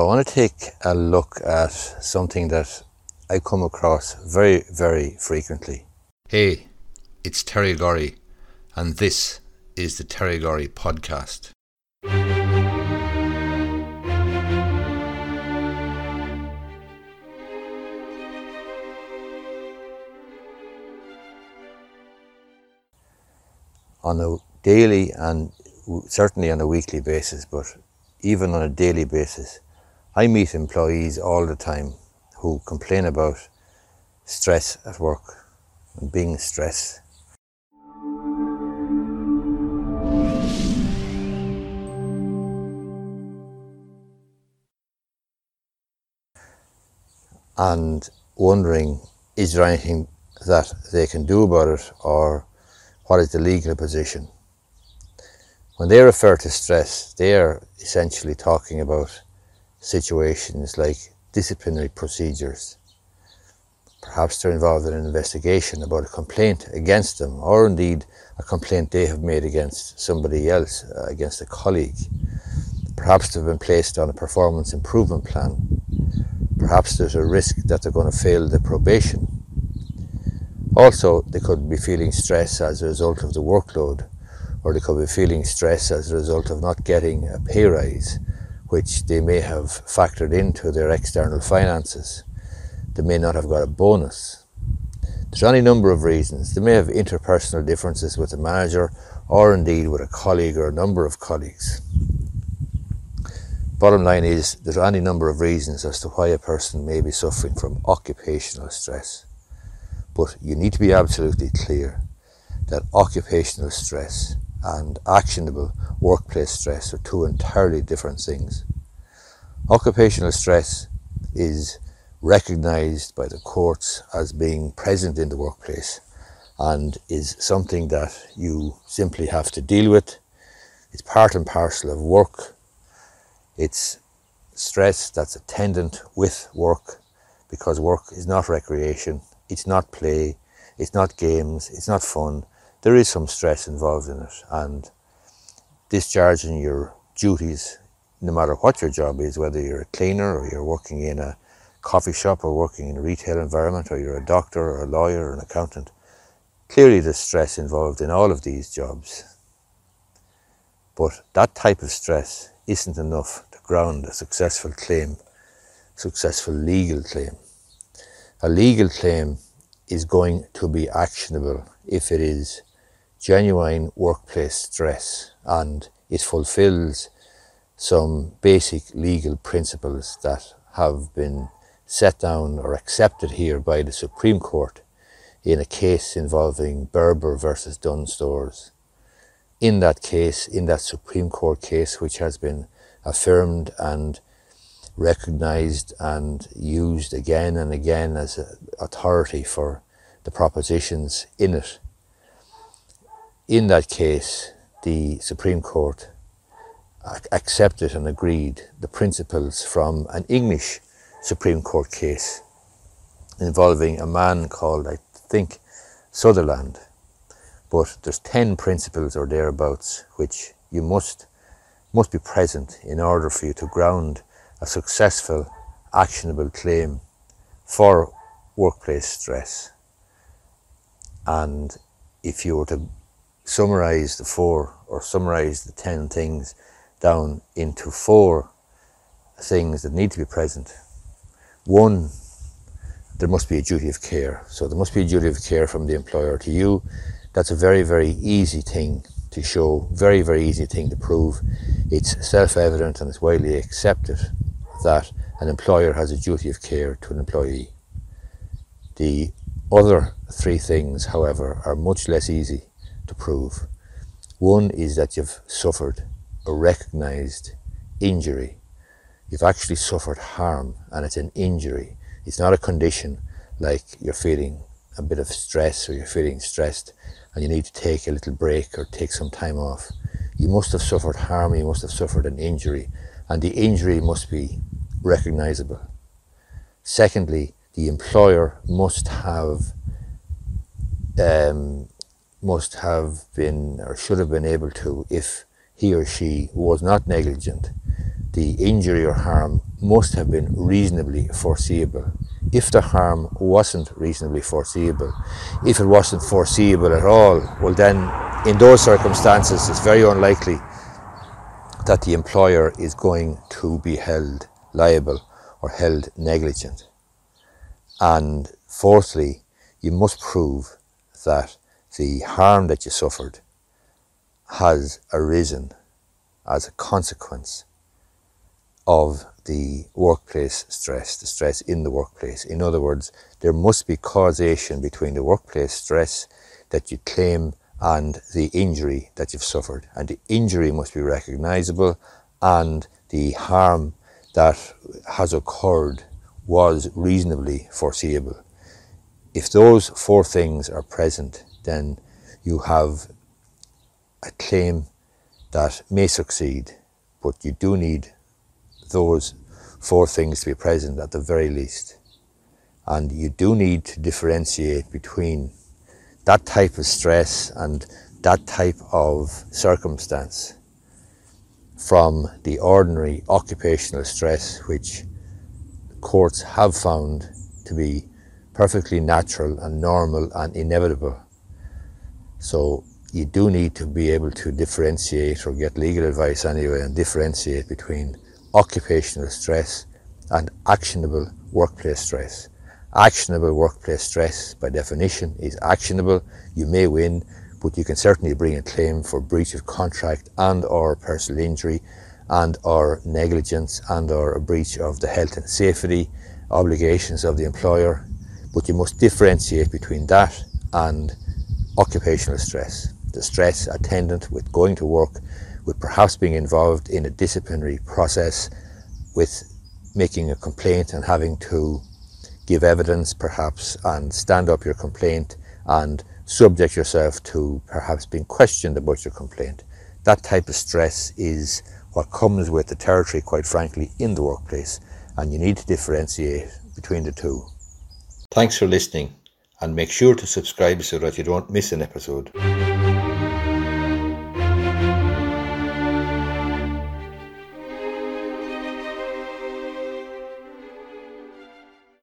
I want to take a look at something that I come across very, very frequently. Hey, it's Terry Gorry, and this is the Terry Gorry Podcast. On a daily and certainly on a weekly basis, but even on a daily basis, I meet employees all the time who complain about stress at work and being stressed. And wondering, is there anything that they can do about it or what is the legal position? When they refer to stress, they are essentially talking about situations like disciplinary procedures. Perhaps they're involved in an investigation about a complaint against them, or indeed a complaint they have made against somebody else, uh, against a colleague. Perhaps they've been placed on a performance improvement plan. Perhaps there's a risk that they're going to fail the probation. Also, they could be feeling stress as a result of the workload, or they could be feeling stress as a result of not getting a pay rise which they may have factored into their external finances. They may not have got a bonus. There's any number of reasons. They may have interpersonal differences with a manager or indeed with a colleague or a number of colleagues. Bottom line is there's any number of reasons as to why a person may be suffering from occupational stress. But you need to be absolutely clear that occupational stress and actionable workplace stress are two entirely different things. Occupational stress is recognized by the courts as being present in the workplace and is something that you simply have to deal with. It's part and parcel of work. It's stress that's attendant with work because work is not recreation, it's not play, it's not games, it's not fun, there is some stress involved in it and discharging your duties no matter what your job is whether you're a cleaner or you're working in a coffee shop or working in a retail environment or you're a doctor or a lawyer or an accountant clearly there's stress involved in all of these jobs. But that type of stress isn't enough to ground a successful claim successful legal claim. A legal claim is going to be actionable if it is genuine workplace stress and it fulfills some basic legal principles that have been set down or accepted here by the Supreme Court in a case involving Berber versus Dunnes Stores. In that case, in that Supreme Court case, which has been affirmed and recognized and used again and again as authority for the propositions in it, in that case, the Supreme Court accepted and agreed the principles from an English Supreme Court case involving a man called, I think, Sutherland. But there's 10 principles or thereabouts which you must, must be present in order for you to ground a successful, actionable claim for workplace stress. And if you were to summarize the four or summarize the 10 things down into four things that need to be present. One, there must be a duty of care. So there must be a duty of care from the employer to you. That's a very, very easy thing to show, very, very easy thing to prove. It's self evident and it's widely accepted that an employer has a duty of care to an employee. The other three things, however, are much less easy to prove. One is that you've suffered a recognized injury. You've actually suffered harm and it's an injury. It's not a condition like you're feeling a bit of stress or you're feeling stressed and you need to take a little break or take some time off. You must have suffered harm, you must have suffered an injury, and the injury must be recognizable. Secondly, the employer must have um, must have been or should have been able to, if he or she was not negligent, the injury or harm must have been reasonably foreseeable. If the harm wasn't reasonably foreseeable, if it wasn't foreseeable at all, well, then in those circumstances, it's very unlikely that the employer is going to be held liable or held negligent. And fourthly, you must prove that the harm that you suffered has arisen as a consequence of the workplace stress, the stress in the workplace. In other words, there must be causation between the workplace stress that you claim and the injury that you've suffered. And the injury must be recognizable and the harm that has occurred was reasonably foreseeable. If those four things are present, then you have a claim that may succeed, but you do need those four things to be present at the very least. And you do need to differentiate between that type of stress and that type of circumstance from the ordinary occupational stress, which courts have found to be perfectly natural and normal and inevitable. So you do need to be able to differentiate or get legal advice anyway and differentiate between occupational stress and actionable workplace stress. Actionable workplace stress, by definition, is actionable. You may win, but you can certainly bring a claim for breach of contract and or personal injury and or negligence and or a breach of the health and safety obligations of the employer. But you must differentiate between that and occupational stress, the stress attendant with going to work with perhaps being involved in a disciplinary process, with making a complaint and having to give evidence perhaps and stand up your complaint and subject yourself to perhaps being questioned about your complaint. That type of stress is what comes with the territory, quite frankly, in the workplace, and you need to differentiate between the two. Thanks for listening, and make sure to subscribe so that you don't miss an episode.